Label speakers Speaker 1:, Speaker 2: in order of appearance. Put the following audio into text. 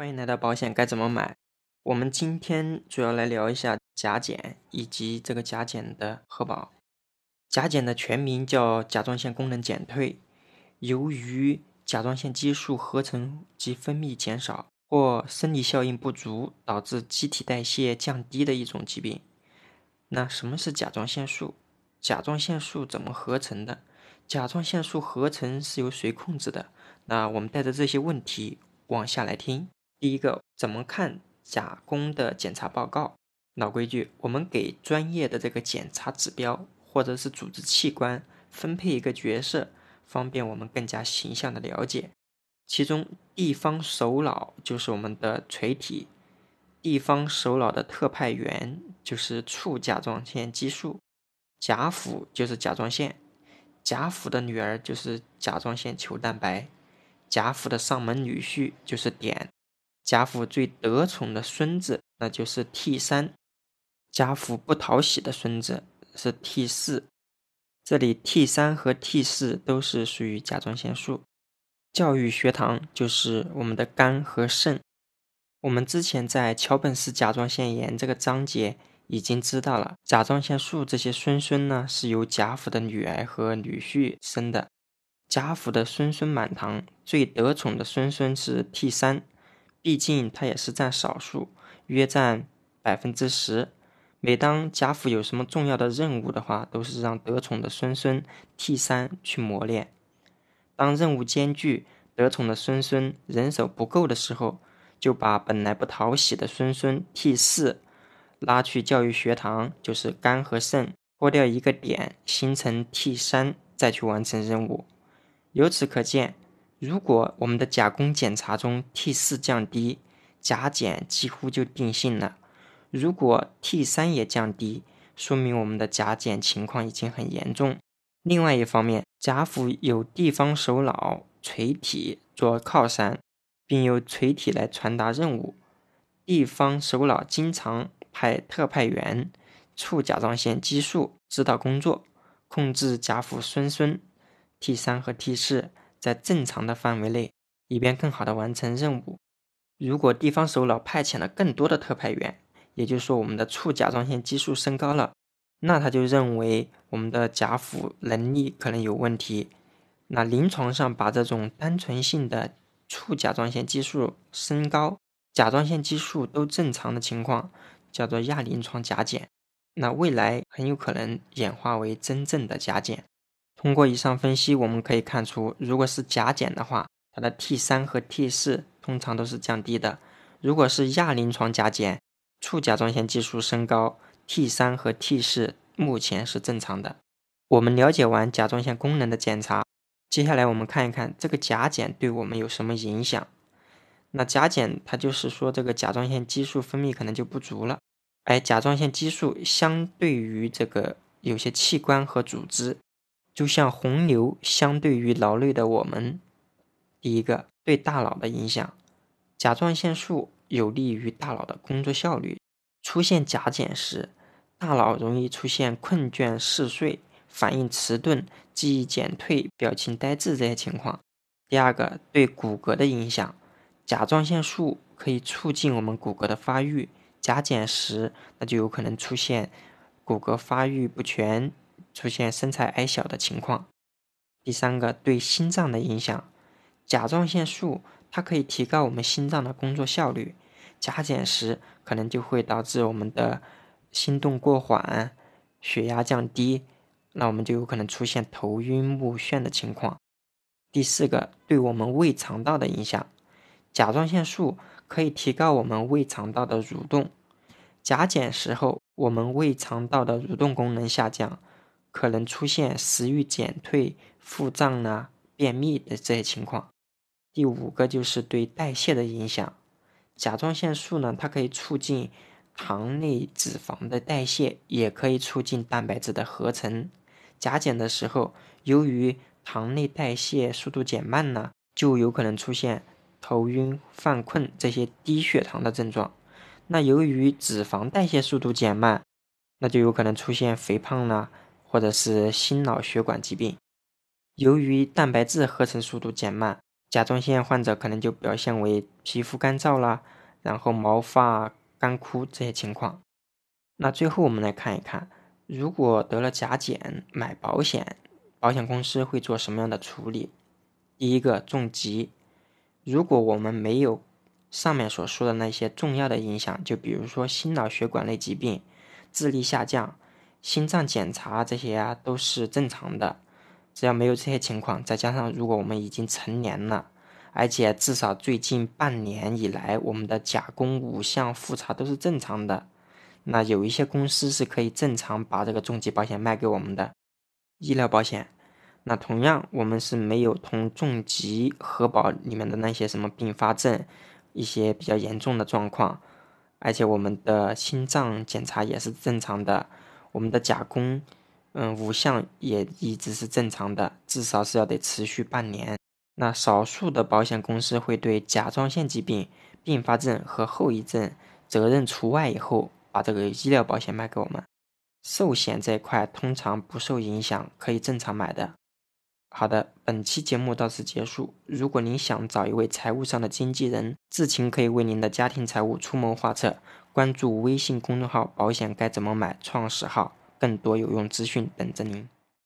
Speaker 1: 欢迎来到保险该怎么买。我们今天主要来聊一下甲减以及这个甲减的核保。甲减的全名叫甲状腺功能减退，由于甲状腺激素合成及分泌减少或生理效应不足，导致机体代谢降低的一种疾病。那什么是甲状腺素？甲状腺素怎么合成的？甲状腺素合成是由谁控制的？那我们带着这些问题往下来听。第一个，怎么看甲功的检查报告？老规矩，我们给专业的这个检查指标或者是组织器官分配一个角色，方便我们更加形象的了解。其中，地方首脑就是我们的垂体，地方首脑的特派员就是促甲状腺激素，甲府就是甲状腺。贾府的女儿就是甲状腺球蛋白，贾府的上门女婿就是碘，贾府最得宠的孙子那就是 T 三，贾府不讨喜的孙子是 T 四，这里 T 三和 T 四都是属于甲状腺素。教育学堂就是我们的肝和肾，我们之前在桥本氏甲状腺炎这个章节。已经知道了，甲状腺素这些孙孙呢，是由贾府的女儿和女婿生的。贾府的孙孙满堂，最得宠的孙孙是 T 三，毕竟他也是占少数，约占百分之十。每当贾府有什么重要的任务的话，都是让得宠的孙孙 T 三去磨练。当任务艰巨，得宠的孙孙人手不够的时候，就把本来不讨喜的孙孙 T 四。拉去教育学堂，就是肝和肾脱掉一个点，形成 T 三，再去完成任务。由此可见，如果我们的甲功检查中 T 四降低，甲减几乎就定性了；如果 T 三也降低，说明我们的甲减情况已经很严重。另外一方面，甲府有地方首脑垂体做靠山，并由垂体来传达任务，地方首脑经常。派特派员促甲状腺激素指导工作，控制甲府孙孙 T 三和 T 四在正常的范围内，以便更好的完成任务。如果地方首脑派遣了更多的特派员，也就是说我们的促甲状腺激素升高了，那他就认为我们的甲府能力可能有问题。那临床上把这种单纯性的促甲状腺激素升高，甲状腺激素都正常的情况。叫做亚临床甲减，那未来很有可能演化为真正的甲减。通过以上分析，我们可以看出，如果是甲减的话，它的 T 三和 T 四通常都是降低的；如果是亚临床甲减，促甲状腺激素升高，T 三和 T 四目前是正常的。我们了解完甲状腺功能的检查，接下来我们看一看这个甲减对我们有什么影响。那甲减，它就是说这个甲状腺激素分泌可能就不足了。而甲状腺激素相对于这个有些器官和组织，就像洪流相对于劳累的我们。第一个，对大脑的影响，甲状腺素有利于大脑的工作效率。出现甲减时，大脑容易出现困倦、嗜睡、反应迟钝、记忆减退、表情呆滞这些情况。第二个，对骨骼的影响。甲状腺素可以促进我们骨骼的发育，甲减时，那就有可能出现骨骼发育不全，出现身材矮小的情况。第三个，对心脏的影响，甲状腺素它可以提高我们心脏的工作效率，甲减时可能就会导致我们的心动过缓，血压降低，那我们就有可能出现头晕目眩的情况。第四个，对我们胃肠道的影响。甲状腺素可以提高我们胃肠道的蠕动，甲减时候，我们胃肠道的蠕动功能下降，可能出现食欲减退、腹胀啊、便秘的这些情况。第五个就是对代谢的影响，甲状腺素呢，它可以促进糖类脂肪的代谢，也可以促进蛋白质的合成。甲减的时候，由于糖类代谢速度减慢呢，就有可能出现。头晕、犯困这些低血糖的症状，那由于脂肪代谢速度减慢，那就有可能出现肥胖啦，或者是心脑血管疾病。由于蛋白质合成速度减慢，甲状腺患者可能就表现为皮肤干燥啦，然后毛发干枯这些情况。那最后我们来看一看，如果得了甲减买保险，保险公司会做什么样的处理？第一个重疾，如果我们没有上面所说的那些重要的影响，就比如说心脑血管类疾病、智力下降、心脏检查这些啊，都是正常的。只要没有这些情况，再加上如果我们已经成年了，而且至少最近半年以来我们的甲功五项复查都是正常的，那有一些公司是可以正常把这个重疾保险卖给我们的医疗保险。那同样，我们是没有同重疾核保里面的那些什么并发症，一些比较严重的状况，而且我们的心脏检查也是正常的，我们的甲功。嗯，五项也一直是正常的，至少是要得持续半年。那少数的保险公司会对甲状腺疾病并发症和后遗症责任除外以后，把这个医疗保险卖给我们。寿险这一块通常不受影响，可以正常买的。好的，本期节目到此结束。如果您想找一位财务上的经纪人，至勤可以为您的家庭财务出谋划策。关注微信公众号“保险该怎么买”创始号。更多有用资讯等着您。